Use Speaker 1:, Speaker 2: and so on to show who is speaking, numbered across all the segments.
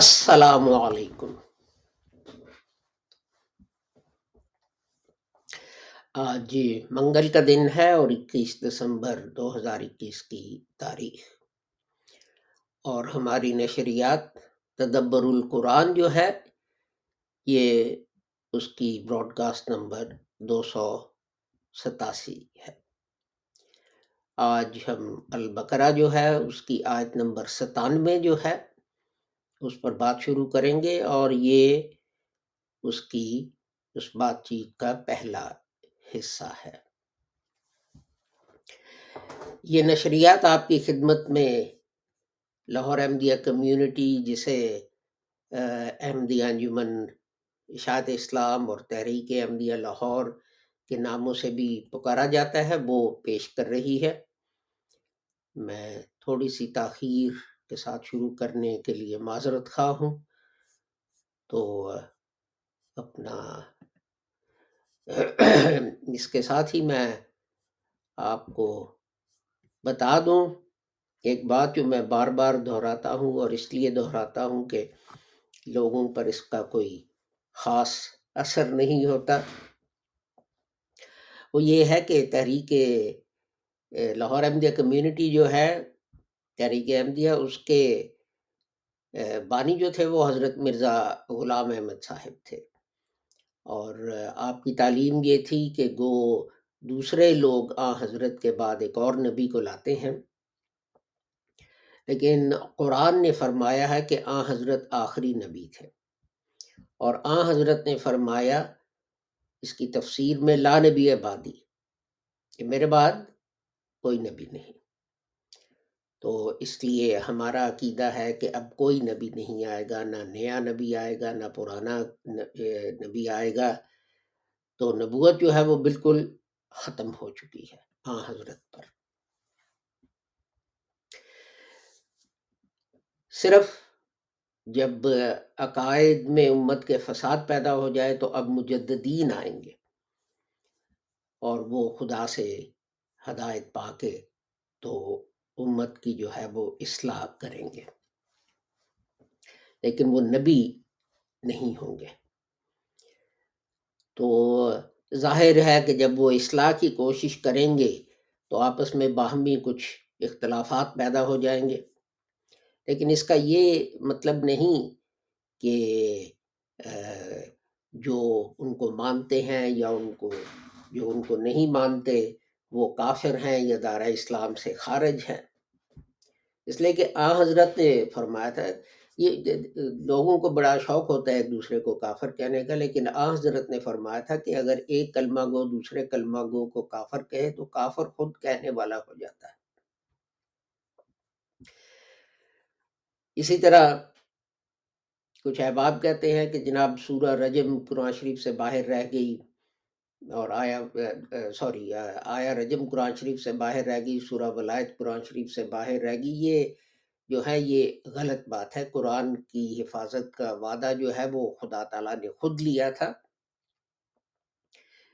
Speaker 1: السلام علیکم آج منگل کا دن ہے اور اکیس دسمبر دو ہزار اکیس کی تاریخ۔ اور ہماری نشریات تدبر القرآن جو ہے، یہ اس کی براڈ کاسٹ نمبر دو سو ستاسی ہے۔ آج ہم البقرہ جو ہے، اس کی آیت نمبر ستانوے جو ہے اس پر بات شروع کریں گے اور یہ اس کی اس بات چیت کا پہلا حصہ ہے۔ یہ نشریات آپ کی خدمت میں لاہور احمدیہ کمیونٹی جسے احمدیہ انجمن اشاعت اسلام اور تحریک احمدیہ لاہور کے ناموں سے بھی پکارا جاتا ہے، وہ پیش کر رہی ہے۔ میں تھوڑی سی تاخیر کے ساتھ شروع کرنے کے لیے معذرت خواہ ہوں، تو اپنا اس کے ساتھ ہی میں آپ کو بتا دوں۔ ایک بات جو میں بار بار دہراتا ہوں اور اس لیے دہراتا ہوں کہ لوگوں پر اس کا کوئی خاص اثر نہیں ہوتا، وہ یہ ہے کہ تحریک لاہور احمدیہ کمیونٹی جو ہے تحریک احمدیہ اس کے بانی جو تھے، وہ حضرت مرزا غلام احمد صاحب تھے۔ اور آپ کی تعلیم یہ تھی کہ گو، دوسرے لوگ آ حضرت کے بعد ایک اور نبی کو لاتے ہیں۔ لیکن قرآن نے فرمایا ہے کہ آ حضرت آخری نبی تھے۔ اور آ حضرت نے فرمایا، اس کی تفسیر میں لا نبی آبادی، کہ میرے بعد کوئی نبی نہیں۔ تو اس لیے ہمارا عقیدہ ہے کہ اب کوئی نبی نہیں آئے گا، نہ نیا نبی آئے گا، نہ پرانا نبی آئے گا۔ تو نبوت جو ہے وہ بالکل ختم ہو چکی ہے ہاں حضرت پر۔ صرف جب عقائد میں امت کے فساد پیدا ہو جائے تو اب مجددین آئیں گے۔ اور وہ خدا سے ہدایت پا کے تو امت کی جو ہے وہ اصلاح کریں گے۔ لیکن وہ نبی نہیں ہوں گے۔ تو ظاہر ہے کہ جب وہ اصلاح کی کوشش کریں گے تو آپس میں باہمی کچھ اختلافات پیدا ہو جائیں گے۔ لیکن اس کا یہ مطلب نہیں کہ جو ان کو مانتے ہیں یا ان کو، جو ان کو نہیں مانتے، وہ کافر ہیں یا دارہ اسلام سے خارج ہیں۔ اس لیے کہ آ حضرت نے فرمایا تھا، یہ لوگوں کو بڑا شوق ہوتا ہے ایک دوسرے کو کافر کہنے کا، لیکن آ حضرت نے فرمایا تھا کہ اگر ایک کلمہ گو، دوسرے کلمہ گو کو کافر کہے تو کافر خود کہنے والا ہو جاتا ہے۔ اسی طرح کچھ احباب کہتے ہیں کہ جناب سورہ رجم قرآن شریف سے باہر رہ گئی۔ اور آیا سوری آیا رجم قرآن شریف سے باہر رہ گئی، سورہ ولایت قرآن شریف سے باہر رہ گئی، یہ جو ہے، یہ غلط بات ہے۔ قرآن کی حفاظت کا وعدہ جو ہے، وہ خدا تعالیٰ نے خود لیا تھا۔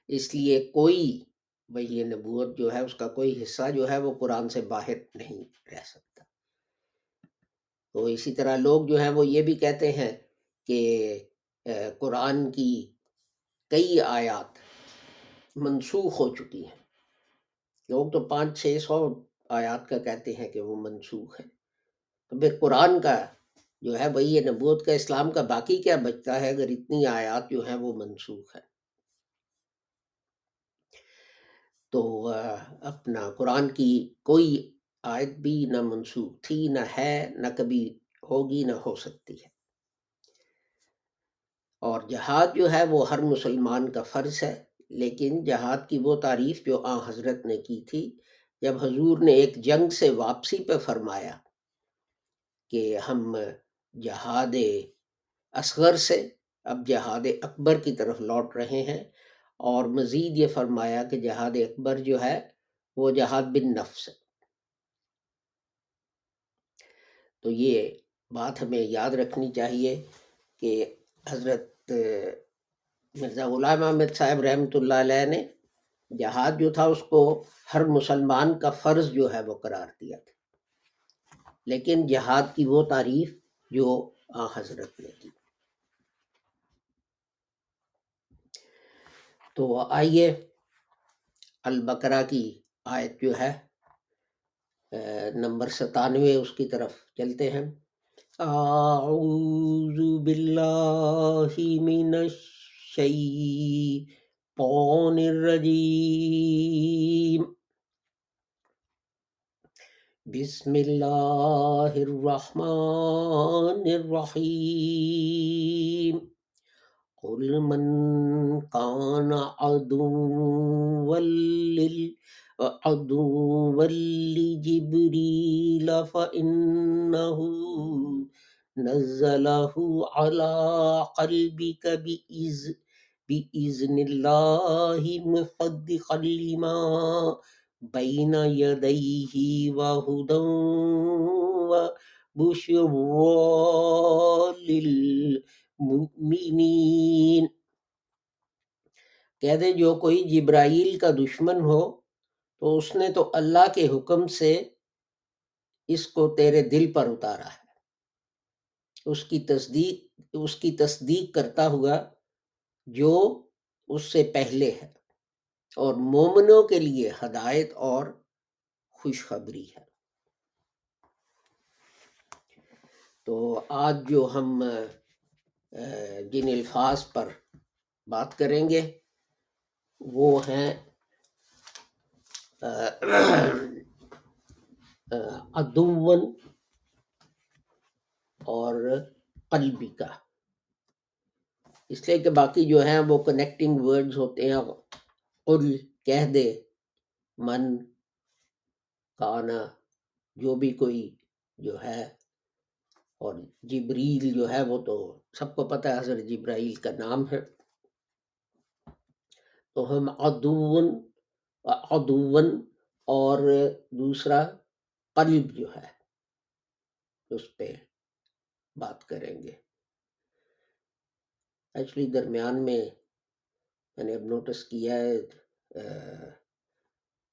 Speaker 1: اس لیے کوئی وہی نبوت جو ہے، اس کا کوئی حصہ جو ہے، وہ قرآن سے باہر نہیں رہ سکتا۔ تو اسی طرح لوگ جو ہیں، وہ یہ بھی کہتے ہیں کہ قرآن کی کئی آیات منسوخ ہو چکی ہیں۔ لوگ تو پانچ چھ سو آیات کا کہتے ہیں کہ وہ منسوخ ہے تو پھر قرآن کا جو ہے وہی نبوت کا، اسلام کا باقی کیا بچتا ہے اگر اتنی آیات جو ہیں وہ منسوخ ہے تو اپنا قرآن کی کوئی آیت بھی نہ منسوخ تھی، نہ ہے، نہ کبھی ہوگی، نہ ہو سکتی ہے۔ اور جہاد جو ہے وہ ہر مسلمان کا فرض ہے۔ لیکن جہاد کی وہ تعریف جو آ حضرت نے کی تھی، جب حضور نے ایک جنگ سے واپسی پہ فرمایا کہ ہم جہاد اصغر سے اب جہاد اکبر کی طرف لوٹ رہے ہیں، اور مزید یہ فرمایا کہ جہاد اکبر جو ہے وہ جہاد بن نفس تو یہ بات ہمیں یاد رکھنی چاہیے کہ حضرت مرزا غلام احمد صاحب رحمۃ اللہ علیہ نے جہاد جو تھا اس کو ہر مسلمان کا فرض جو ہے وہ قرار دیا تھا۔ لیکن جہاد کی وہ تعریف جو آ حضرت نے کی۔ تو آئیے البقرہ کی آیت جو ہے نمبر ستانوے، اس کی طرف چلتے ہیں۔ اعوذ باللہ من الشیطان الرجیم بسم اللہ الرحمن الرحیم قل من كان عدوا لل عدوا لجبريل فإنه نزله على قلبك بإذن بإذن الله مصدقا لما بين يديه وهدى وبشرى للمؤمنين کہہ دے جو کوئی جبرائیل کا دشمن ہو، تو اس نے تو اللہ کے حکم سے اس کو تیرے دل پر اتارا ہے۔ اس کی تصدیق، اس کی تصدیق کرتا ہوا جو اس سے پہلے ہے۔ اور مومنوں کے لیے ہدایت اور خوشخبری ہے۔ تو آج جو ہم جن الفاظ پر بات کریں گے، وہ ہیں ادون اور قلبی کا۔ اس لیے کہ باقی جو ہیں وہ کنیکٹنگ ورڈز ہوتے ہیں، قل، کہہ دے، من، کانا، جو بھی کوئی جو ہے، اور جبریل جو ہے وہ تو سب کو پتہ ہے، حضرت جبرائیل کا نام ہے۔ تو ہم ادون ادون اور دوسرا قلب جو ہے، اس پہ بات کریں گے۔ ایکچولی درمیان میں میں نے اب نوٹس کیا ہے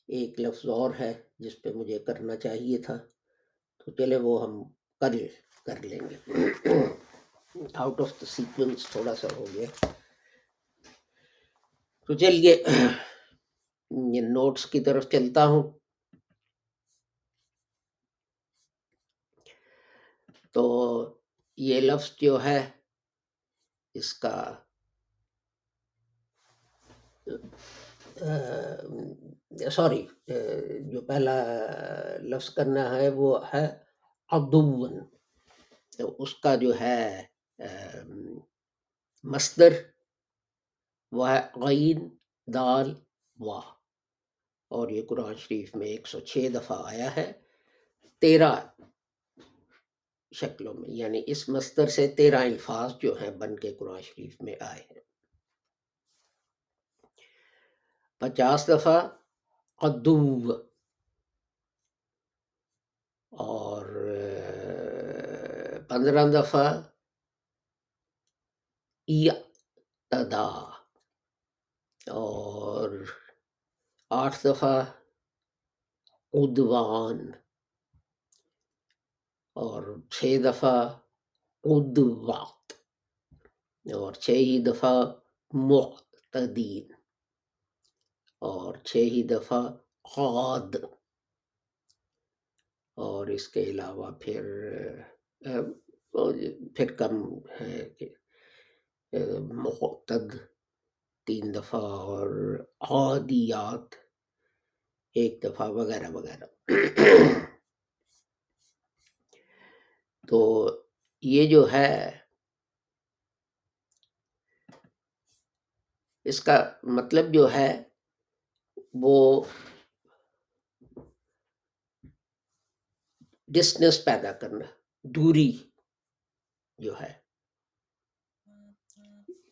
Speaker 1: ایک لفظ اور ہے جس پہ مجھے کرنا چاہیے تھا۔ تو چلے وہ ہم کل کر لیں گے۔ آؤٹ آف دا سیکوینس تھوڑا سا ہو گیا۔ تو چلیے، یہ نوٹس کی طرف چلتا ہوں۔ تو یہ لفظ جو ہے اس کا سوری جو پہلا لفظ کرنا ہے وہ ہے ادون تو اس کا جو ہے مصدر، وہ ہے غین دال واہ اور یہ قرآن شریف میں ایک سو چھ دفعہ آیا ہے۔ تیرہ شکلوں میں یعنی اس مستر سے تیرہ الفاظ جو ہیں بن کے قرآن شریف میں آئے ہیں۔ پچاس دفعہ قدو اور، پندرہ دفعہ تدا اور آٹھ دفعہ ادوان اور چھ دفعہ ادوات اور چھ ہی دفعہ معتدین اور چھ ہی دفعہ قاد اور اس کے علاوہ پھر پھر کم ہے کہ معتد تین دفعہ اور عادیات، ایک دفعہ وغیرہ وغیرہ۔ تو یہ جو ہے، اس کا مطلب جو ہے، وہ ڈسٹنس پیدا کرنا، دوری جو ہے۔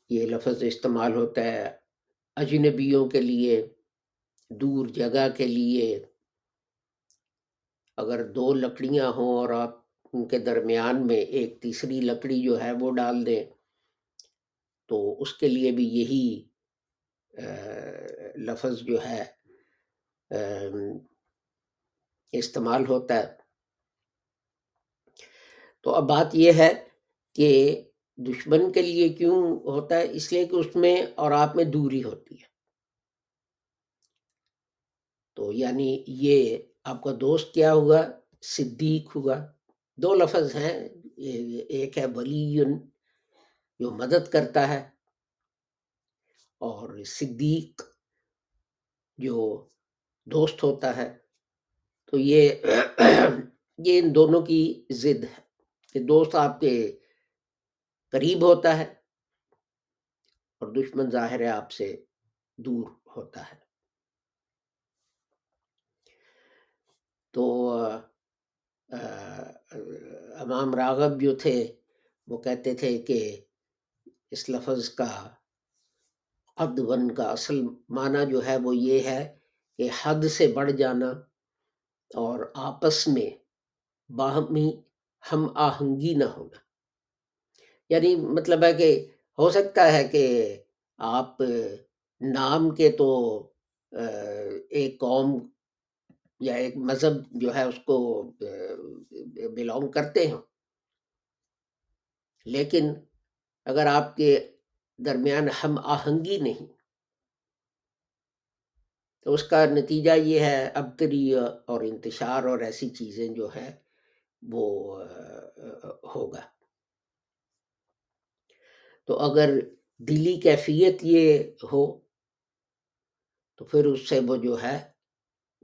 Speaker 1: یہ لفظ استعمال ہوتا ہے اجنبیوں کے لیے، دور جگہ کے لیے۔ اگر دو لکڑیاں ہوں اور آپ ان کے درمیان میں ایک تیسری لکڑی جو ہے وہ ڈال دیں۔ تو اس کے لیے بھی یہی لفظ جو ہے استعمال ہوتا ہے۔ تو اب بات یہ ہے کہ دشمن کے لیے کیوں ہوتا ہے؟ اس لیے کہ اس میں اور آپ میں دوری ہوتی ہے۔ تو یعنی یہ آپ کا دوست کیا ہوا؟ صدیق ہوا۔ دو لفظ ہیں ایک ہے ولی جو مدد کرتا ہے، اور صدیق، جو دوست ہوتا ہے۔ تو یہ یہ ان دونوں کی ضد ہے کہ دوست آپ کے قریب ہوتا ہے اور دشمن ظاہر ہے آپ سے دور ہوتا ہے۔ تو امام راغب جو تھے، وہ کہتے تھے کہ اس لفظ کا ون کا اصل معنی جو ہے وہ یہ ہے کہ حد سے بڑھ جانا اور آپس میں باہمی ہم آہنگی نہ ہونا۔ یعنی مطلب ہے کہ ہو سکتا ہے کہ آپ نام کے تو ایک قوم یا ایک مذہب جو ہے اس کو بلونگ کرتے ہیں لیکن اگر آپ کے درمیان ہم آہنگی نہیں، تو اس کا نتیجہ یہ ہے ابتری اور انتشار اور ایسی چیزیں جو ہیں وہ ہوگا۔ تو اگر دلی کیفیت یہ ہو، تو پھر اس سے وہ جو ہے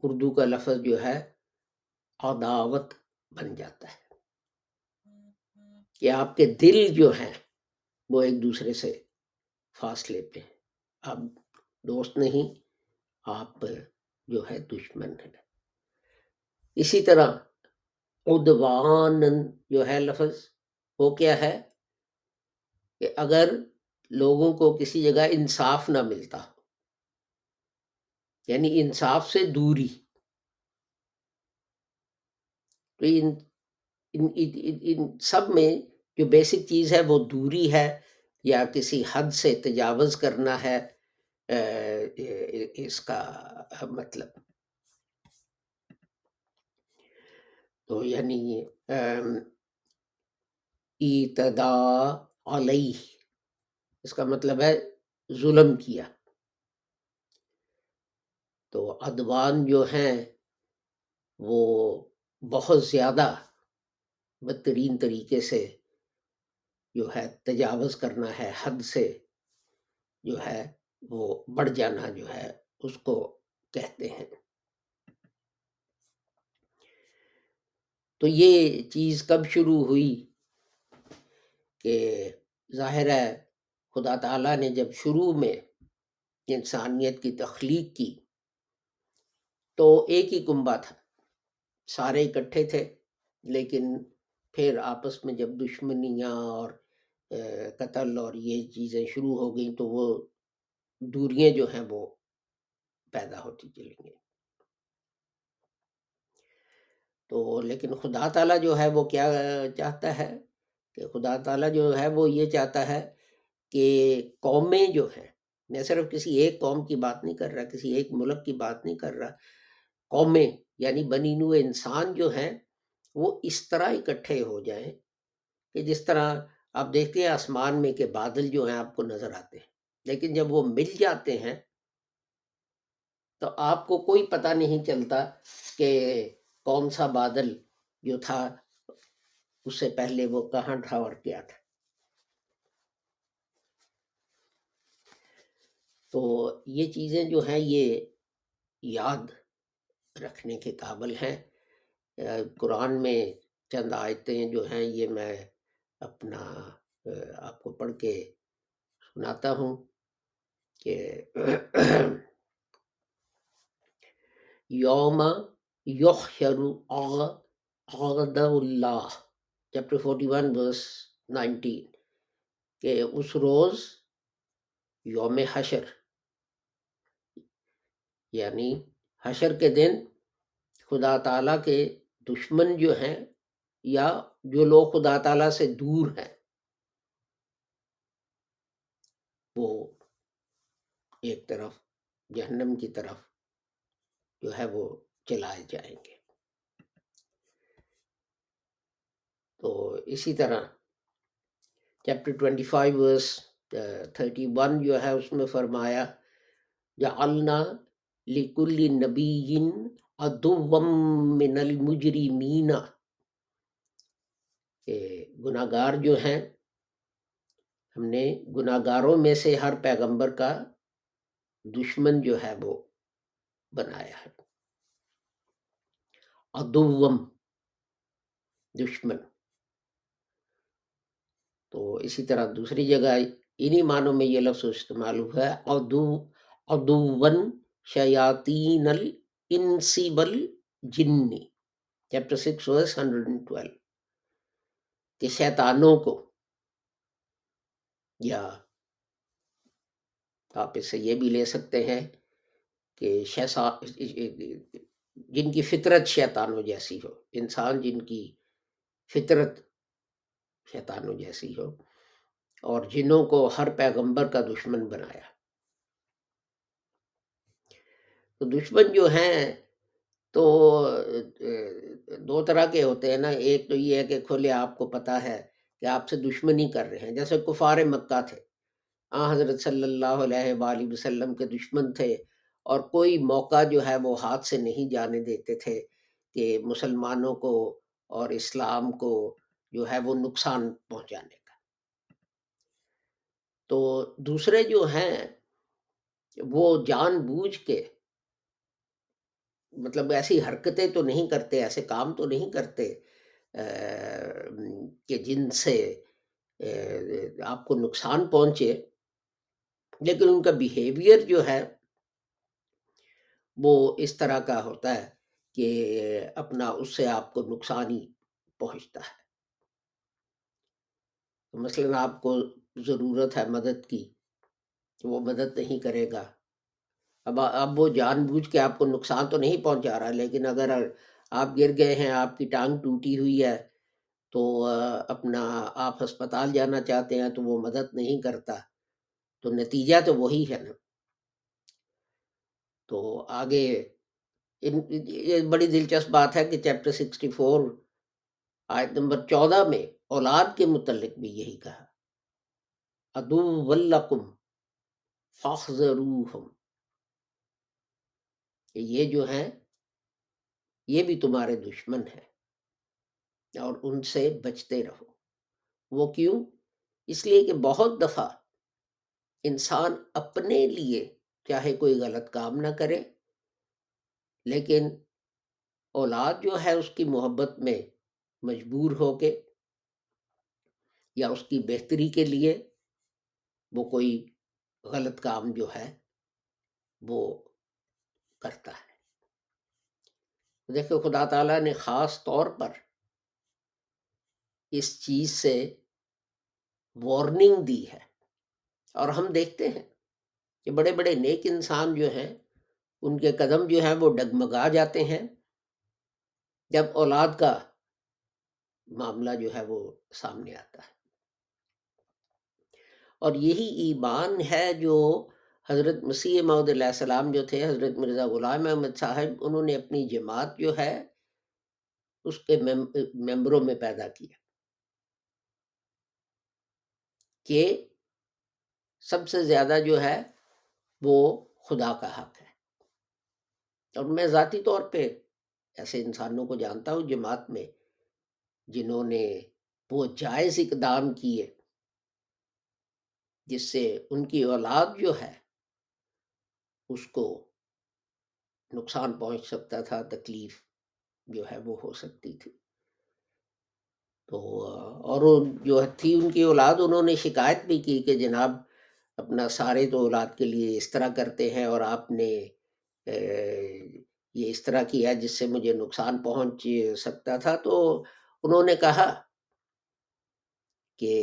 Speaker 1: اردو کا لفظ جو ہے، عداوت بن جاتا ہے۔ کہ آپ کے دل جو ہیں، وہ ایک دوسرے سے فاصلے پہ آپ دوست نہیں، آپ جو ہے دشمن ہے اسی طرح ادوان جو ہے لفظ، وہ کیا ہے؟ کہ اگر لوگوں کو کسی جگہ انصاف نہ ملتا ہو یعنی انصاف سے دوری۔ تو ان ان, ان سب میں جو بیسک چیز ہے وہ دوری ہے یا کسی حد سے تجاوز کرنا ہے اس کا مطلب۔ تو یعنی ایتدا علیہ اس کا مطلب ہے ظلم کیا۔ تو ادوان جو ہیں وہ بہت زیادہ بدترین طریقے سے جو ہے تجاوز کرنا ہے، حد سے جو ہے وہ بڑھ جانا جو ہے اس کو کہتے ہیں۔ تو یہ چیز کب شروع ہوئی کہ ظاہر ہے خدا تعالیٰ نے جب شروع میں انسانیت کی تخلیق کی تو ایک ہی کنبا تھا۔ سارے اکٹھے تھے، لیکن پھر آپس میں جب دشمنیاں اور قتل اور یہ چیزیں شروع ہو گئیں تو وہ دوریاں جو ہیں وہ پیدا ہوتی چلیں گے تو لیکن خدا تعالیٰ جو ہے وہ کیا چاہتا ہے؟ کہ خدا تعالیٰ جو ہے وہ یہ چاہتا ہے کہ قومیں جو ہیں، میں صرف کسی ایک قوم کی بات نہیں کر رہا، کسی ایک ملک کی بات نہیں کر رہا قومیں یعنی بنی نو انسان جو ہیں، وہ اس طرح اکٹھے ہو جائیں کہ جس طرح آپ دیکھتے ہیں آسمان میں کہ بادل جو ہیں آپ کو نظر آتے ہیں۔ لیکن جب وہ مل جاتے ہیں، تو آپ کو کوئی پتہ نہیں چلتا کہ کون سا بادل جو تھا، اس سے پہلے وہ کہاں تھا اور کیا تھا۔ تو یہ چیزیں جو ہیں، یہ یاد رکھنے کے قابل ہیں۔ قرآن میں چند آیتیں جو ہیں، یہ میں اپنا آپ کو پڑھ کے سناتا ہوں کہ یوم یخر عغد اللہ، chapter forty one verse nineteen, کہ اس روز یوم حشر یعنی حشر کے دن خدا تعالیٰ کے دشمن جو ہیں یا جو لوگ خدا تعالیٰ سے دور ہیں، وہ ایک طرف جہنم کی طرف جو ہے وہ چلائے جائیں گے۔ تو اسی طرح chapter twenty five verse thirty one جو ہے اس میں فرمایا، جعلنا لکل نبی ادوم من المجرمین گناہ گار جو ہیں، ہم نے گناہ گاروں میں سے ہر پیغمبر کا دشمن جو ہے وہ بنایا ہے۔ ادوم دشمن۔ تو اسی طرح دوسری جگہ، انہی معنوں میں یہ لفظ استعمال ہوا ہے ادو ادون شیاطین الانسی بل جنی chapter six verse hundred and twelve کہ شیطانوں کو یا آپ اس سے یہ بھی لے سکتے ہیں کہ شیسا جن کی فطرت شیطانوں جیسی ہو انسان جن کی فطرت شیطانوں جیسی ہو اور جنوں کو ہر پیغمبر کا دشمن بنایا تو دشمن جو ہیں تو دو طرح کے ہوتے ہیں نا۔ ایک تو یہ ہے کہ کھلے آپ کو پتا ہے کہ آپ سے دشمنی کر رہے ہیں۔ جیسے کفار مکہ تھے۔ آ، حضرت صلی اللہ علیہ وآلہ وسلم کے دشمن تھے اور کوئی موقع جو ہے وہ ہاتھ سے نہیں جانے دیتے تھے کہ مسلمانوں کو اور اسلام کو جو ہے وہ نقصان پہنچانے کا۔ تو دوسرے جو ہیں وہ جان بوجھ کے مطلب ایسی حرکتیں تو نہیں کرتے، ایسے کام تو نہیں کرتے کہ جن سے آپ کو نقصان پہنچے۔ لیکن ان کا بیہیویئر جو ہے، وہ اس طرح کا ہوتا ہے کہ اپنا اس سے آپ کو نقصان ہی پہنچتا ہے۔ مثلا آپ کو ضرورت ہے مدد کی، وہ مدد نہیں کرے گا۔ اب اب وہ جان بوجھ کے آپ کو نقصان تو نہیں پہنچا رہا لیکن اگر آپ گر گئے ہیں، آپ کی ٹانگ ٹوٹی ہوئی ہے، تو اپنا آپ ہسپتال جانا چاہتے ہیں تو وہ مدد نہیں کرتا۔ تو نتیجہ تو وہی ہے نا۔ تو آگے یہ بڑی دلچسپ بات ہے کہ چیپٹر سکسٹی فور، آیت نمبر چودہ میں اولاد کے متعلق بھی یہی کہا۔ ادو ولکم فخذروہم کہ یہ جو ہیں، یہ بھی تمہارے دشمن ہیں اور ان سے بچتے رہو۔ وہ کیوں؟ اس لیے کہ بہت دفعہ انسان اپنے لیے چاہے کوئی غلط کام نہ کرے، لیکن اولاد جو ہے، اس کی محبت میں مجبور ہو کے یا اس کی بہتری کے لیے وہ کوئی غلط کام جو ہے، وہ کرتا ہے۔ دیکھو خدا تعالیٰ نے خاص طور پر اس چیز سے وارننگ دی ہے۔ اور ہم دیکھتے ہیں کہ بڑے بڑے نیک انسان جو ہیں، ان کے قدم جو ہیں، وہ ڈگمگا جاتے ہیں۔ جب اولاد کا معاملہ جو ہے، وہ سامنے آتا ہے۔ اور یہی ایمان ہے جو حضرت مسیح محدود علیہ السلام جو تھے، حضرت مرزا غلام احمد صاحب، انہوں نے اپنی جماعت جو ہے، اس کے ممبروں میں پیدا کیا۔ کہ سب سے زیادہ جو ہے، وہ خدا کا حق ہے۔ اور میں ذاتی طور پہ ایسے انسانوں کو جانتا ہوں، جماعت میں، جنہوں نے وہ جائز اقدام کیے، جس سے ان کی اولاد جو ہے اس کو نقصان پہنچ سکتا تھا، تکلیف جو ہے وہ ہو سکتی تھی۔ تو، اور جو تھی ان کی اولاد، انہوں نے شکایت بھی کی کہ جناب اپنا سارے تو اولاد کے لیے اس طرح کرتے ہیں اور آپ نے یہ اس طرح کیا جس سے مجھے نقصان پہنچ سکتا تھا۔ تو انہوں نے کہا کہ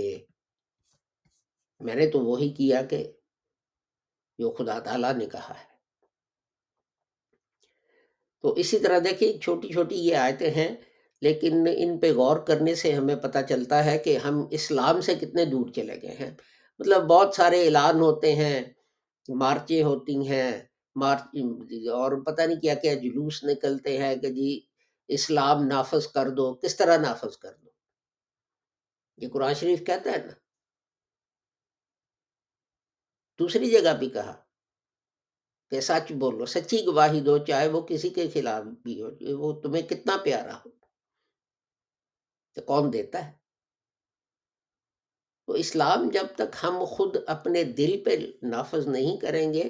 Speaker 1: میں نے تو وہی کیا کہ جو خدا تعالیٰ نے کہا ہے۔ تو اسی طرح دیکھیں چھوٹی چھوٹی یہ آیتیں ہیں، لیکن ان پہ غور کرنے سے ہمیں پتہ چلتا ہے کہ ہم اسلام سے کتنے دور چلے گئے ہیں۔ مطلب بہت سارے اعلان ہوتے ہیں، مارچیں ہوتی ہیں، مارچ اور پتہ نہیں کیا کیا جلوس نکلتے ہیں کہ جی اسلام نافذ کر دو، کس طرح نافذ کر دو؟ یہ قرآن شریف کہتا ہے نا دوسری جگہ بھی کہا کہ سچ بولو، سچی گواہی دو، چاہے وہ کسی کے خلاف بھی ہو، وہ تمہیں کتنا پیارا ہو۔ تو کون دیتا ہے؟ تو اسلام جب تک ہم خود اپنے دل پہ نافذ نہیں کریں گے،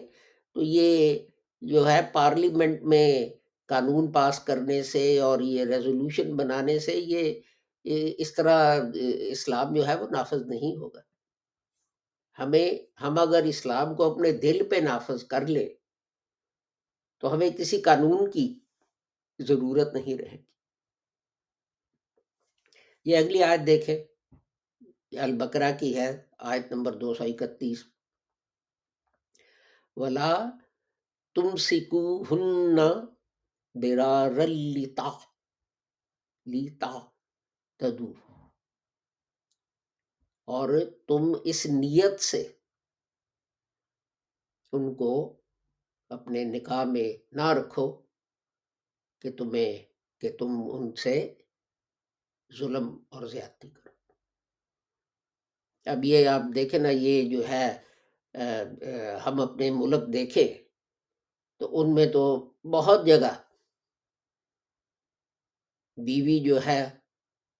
Speaker 1: تو یہ جو ہے پارلیمنٹ میں قانون پاس کرنے سے اور یہ ریزولوشن بنانے سے یہ اس طرح اسلام جو ہے وہ نافذ نہیں ہوگا۔ ہمیں، ہم اگر اسلام کو اپنے دل پہ نافذ کر لیں، تو ہمیں کسی قانون کی ضرورت نہیں رہے گی۔ یہ اگلی آیت دیکھیں۔ البکرا کی ہے، آیت نمبر دو سو اکتیس۔ ولا تم سکو ہن لیتا لیتا تدو اور تم اس نیت سے ان کو اپنے نکاح میں نہ رکھو کہ تمہیں، کہ تم ان سے ظلم اور زیادتی کرو۔ اب یہ آپ دیکھیں نا، یہ جو ہے ہم اپنے ملک دیکھیں تو ان میں تو بہت جگہ بیوی جو ہے،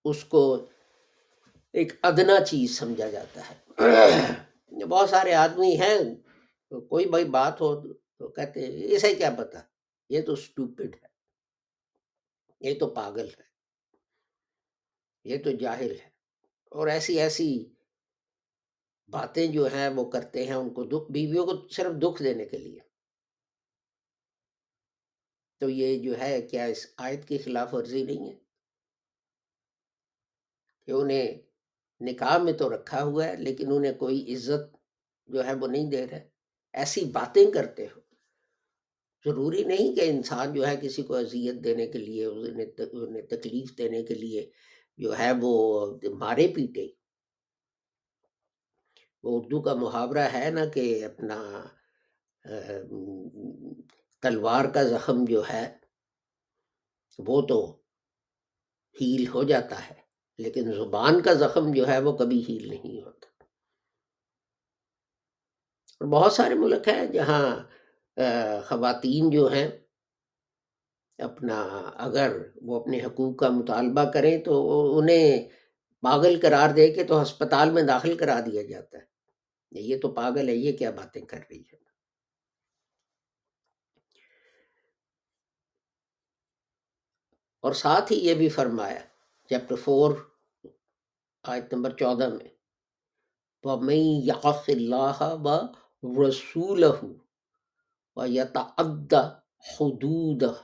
Speaker 1: اس کو ایک ادنا چیز سمجھا جاتا ہے۔ بہت سارے آدمی ہیں کوئی بھائی بات ہو تو کہتے ہیں، اسے کیا پتا؟ یہ تو اسٹوپڈ ہے۔ یہ تو پاگل ہے۔ یہ تو جاہل ہے۔ اور ایسی ایسی باتیں جو ہیں، وہ کرتے ہیں ان کو دکھ، بیویوں کو صرف دکھ دینے کے لیے۔ تو یہ جو ہے، کیا اس آیت کی خلاف ورزی نہیں ہے؟ کہ انہیں نکاح میں تو رکھا ہوا ہے، لیکن انہیں کوئی عزت جو ہے وہ نہیں دے رہے۔ ایسی باتیں کرتے ہو۔ ضروری نہیں کہ انسان جو ہے کسی کو اذیت دینے کے لیے، انہیں تکلیف دینے کے لیے جو ہے وہ مارے پیٹے۔ وہ اردو کا محاورہ ہے نا کہ اپنا تلوار کا زخم جو ہے وہ تو ہیل ہو جاتا ہے۔ لیکن زبان کا زخم جو ہے وہ کبھی ہیل نہیں ہوتا۔ اور بہت سارے ملک ہیں جہاں خواتین جو ہیں، اپنا اگر وہ اپنے حقوق کا مطالبہ کریں تو انہیں پاگل قرار دے کے تو ہسپتال میں داخل کرا دیا جاتا ہے۔ یہ تو پاگل ہے، یہ کیا باتیں کر رہی ہے اور ساتھ ہی یہ بھی فرمایا چیپٹر فور، آیت نمبر چودہ میں۔ وَمَن يَعْصِ اللَّهَ وَرَسُولَهُ وَيَتَعَدَّ حُدُودَهُ۔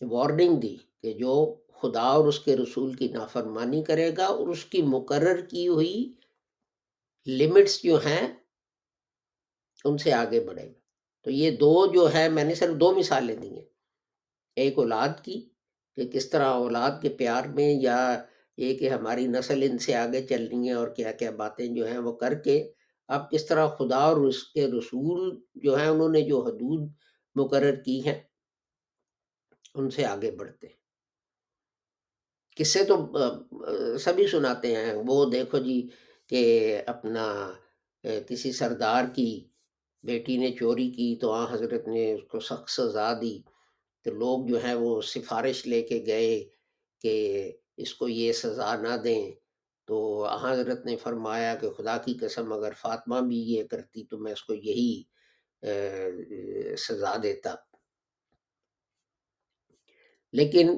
Speaker 1: وارننگ دی کہ جو خدا اور اس کے رسول کی نافرمانی کرے گا اور اس کی مقرر کی ہوئی لمٹس جو ہیں، ان سے آگے بڑھے گا۔ تو یہ دو جو ہے میں نے صرف دو مثالیں دی ہیں۔ ایک اولاد کی، کہ کس طرح اولاد کے پیار میں یا یہ کہ ہماری نسل ان سے آگے چلنی ہے اور کیا کیا باتیں جو ہیں وہ کر کے آپ کس طرح خدا اور اس کے رسول جو ہیں انہوں نے جو حدود مقرر کی ہیں، ان سے آگے بڑھتے ہیں۔ قصے تو سبھی سناتے ہیں۔ وہ دیکھو جی کہ اپنا کسی سردار کی بیٹی نے چوری کی تو آ، حضرت نے اس کو سخت سزا دی۔ تو لوگ جو ہیں وہ سفارش لے کے گئے کہ اس کو یہ سزا نہ دیں۔ تو حضرت نے فرمایا کہ خدا کی قسم اگر فاطمہ بھی یہ کرتی تو میں اس کو یہی سزا دیتا۔ لیکن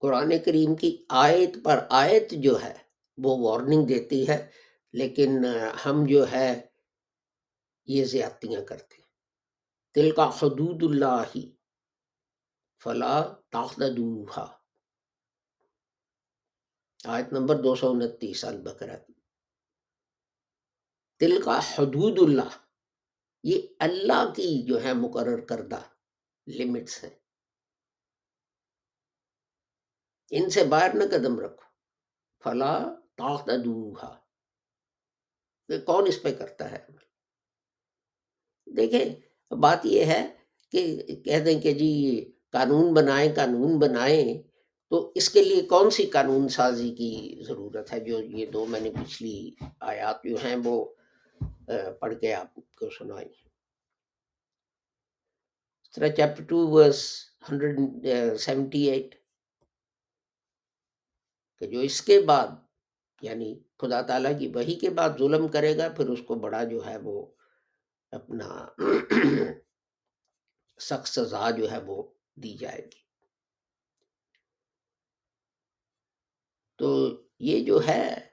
Speaker 1: قرآن کریم کی آیت پر آیت جو ہے وہ وارننگ دیتی ہے، لیکن ہم جو ہے یہ زیادتیاں کرتے۔ دل کا حدود اللہ۔ ہی فلا تاخدوہا آیت نمبر دو سو انتیس، البقرہ۔ کی دل کا حدود اللہ، یہ اللہ کی جو ہے مقرر کردہ لمٹس ہیں۔ ان سے باہر نہ قدم رکھو۔ فلا تاخدوہا کہ کون اس پہ کرتا ہے؟ دیکھیں، بات یہ ہے کہ کہہ دیں کہ جی قانون بنائیں قانون بنائیں، تو اس کے لیے کون سی قانون سازی کی ضرورت ہے؟ جو یہ دو میں نے پچھلی آیات جو ہیں وہ پڑھ کے آپ کو سنائی۔ Chapter two verse hundred seventy eight. کہ جو اس کے بعد یعنی خدا تعالیٰ کی وہی کے بعد ظلم کرے گا، پھر اس کو بڑا جو ہے وہ اپنا سخت سزا جو ہے وہ دی جائے گی۔ تو یہ جو ہے،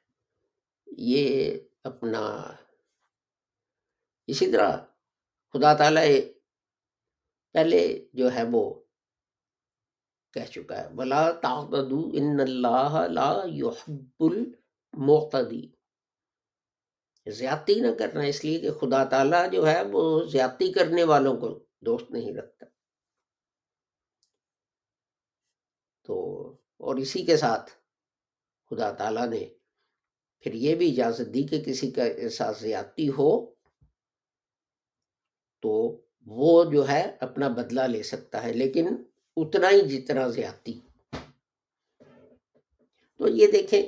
Speaker 1: یہ اپنا، اسی طرح خدا تعالی پہلے جو ہے وہ کہہ چکا ہے بلا تعددو ان اللہ لا يحب المعتدی زیادتی نہ کرنا اس لیے کہ خدا تعالیٰ جو ہے وہ زیادتی کرنے والوں کو دوست نہیں رکھتا تو اور اسی کے ساتھ خدا تعالیٰ نے پھر یہ بھی اجازت دی کہ کسی کا ساتھ زیادتی ہو تو وہ جو ہے اپنا بدلہ لے سکتا ہے، لیکن اتنا ہی جتنا زیادتی۔ تو یہ دیکھیں،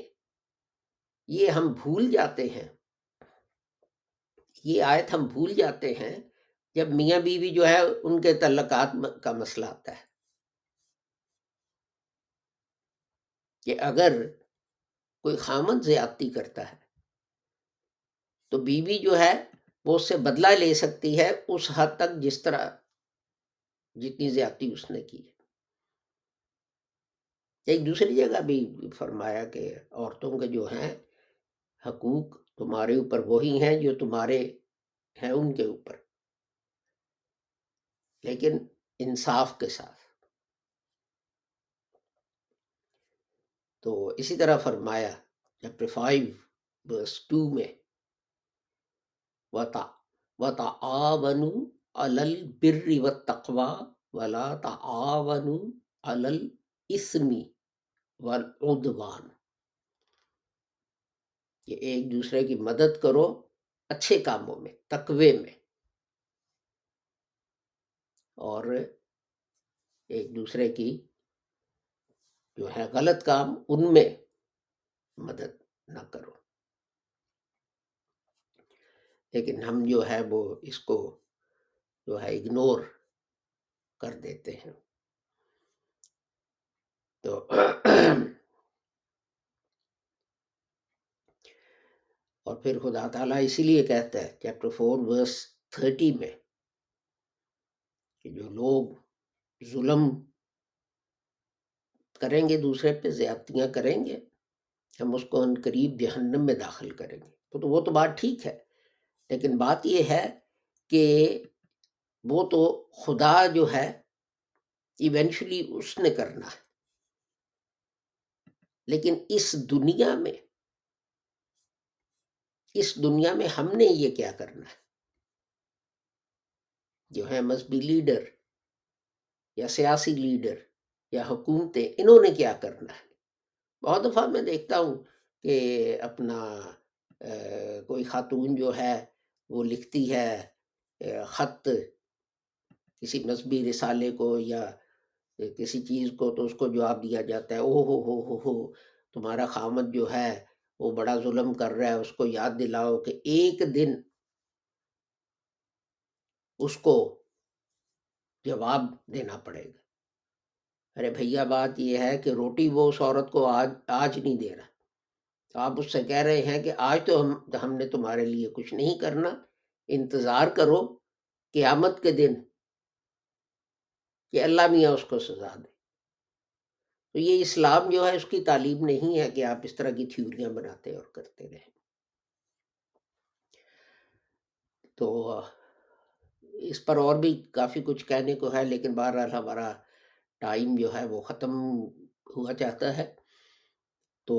Speaker 1: یہ ہم بھول جاتے ہیں۔ یہ آیت ہم بھول جاتے ہیں جب میاں بیوی جو ہے ان کے تعلقات کا مسئلہ آتا ہے۔ کہ اگر کوئی خامد زیادتی کرتا ہے، تو بیوی جو ہے وہ اس سے بدلہ لے سکتی ہے اس حد تک جس طرح جتنی زیادتی اس نے کی ہے۔ ایک دوسری جگہ بھی فرمایا کہ عورتوں کے جو ہیں، حقوق تمہارے اوپر وہی ہیں جو تمہارے ہیں ان کے اوپر۔ لیکن انصاف کے ساتھ۔ تو اسی طرح فرمایا چیپٹر فائیو برس ٹو میں وتا وتا آون البر و تقوا ولا تعاون الاسمی والعدوان کہ ایک دوسرے کی مدد کرو اچھے کاموں میں، تقوی میں۔ اور ایک دوسرے کی جو ہے غلط کام ان میں مدد نہ کرو۔ لیکن ہم جو ہے وہ اس کو جو ہے اگنور کر دیتے ہیں۔ تو اور پھر خدا تعالیٰ اسی لیے کہتا ہے چیپٹر فور ورس تھرٹی میں کہ جو لوگ ظلم کریں گے، دوسرے پہ زیادتیاں کریں گے، ہم اس کو ان قریب جہنم میں داخل کریں گے۔ تو وہ تو بات ٹھیک ہے، لیکن بات یہ ہے کہ وہ تو خدا جو ہے ایونچولی اس نے کرنا ہے۔ لیکن اس دنیا میں، اس دنیا میں ہم نے یہ کیا کرنا ہے؟ جو ہے مذہبی لیڈر یا سیاسی لیڈر یا حکومتیں انہوں نے کیا کرنا ہے۔ بہت دفعہ میں دیکھتا ہوں کہ اپنا کوئی خاتون جو ہے وہ لکھتی ہے خط کسی مذہبی رسالے کو یا کسی چیز کو تو اس کو جواب دیا جاتا ہے او ہو ہو ہو ہو، تمہارا خامد جو ہے وہ بڑا ظلم کر رہا ہے، اس کو یاد دلاؤ کہ ایک دن اس کو جواب دینا پڑے گا۔ ارے بھیا، بات یہ ہے کہ روٹی وہ اس عورت کو آج آج نہیں دے رہا۔ تو آپ اس سے کہہ رہے ہیں کہ آج تو ہم ہم نے تمہارے لیے کچھ نہیں کرنا۔ انتظار کرو قیامت کے دن کہ اللہ میاں اس کو سزا دے۔ تو یہ اسلام جو ہے، اس کی تعلیم نہیں ہے کہ آپ اس طرح کی تھیوریاں بناتے اور کرتے رہیں۔ تو اس پر اور بھی کافی کچھ کہنے کو ہے، لیکن بہرحال ہمارا ٹائم جو ہے وہ ختم ہوا چاہتا ہے۔ تو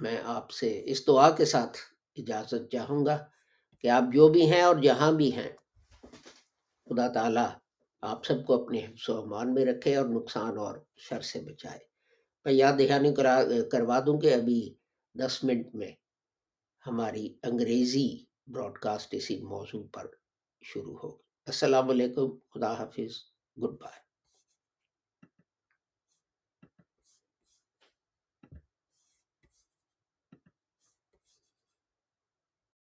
Speaker 1: میں آپ سے اس دعا کے ساتھ اجازت چاہوں گا کہ آپ جو بھی ہیں اور جہاں بھی ہیں، خدا تعالیٰ آپ سب کو اپنے حفظ و امان میں رکھے اور نقصان اور شر سے بچائے۔ میں یاد دہانی کرا، کروا دوں کہ ابھی دس منٹ میں ہماری انگریزی براڈ کاسٹ اسی موضوع پر شروع ہوگی۔ السلام علیکم، خدا حافظ، گڈ بائے۔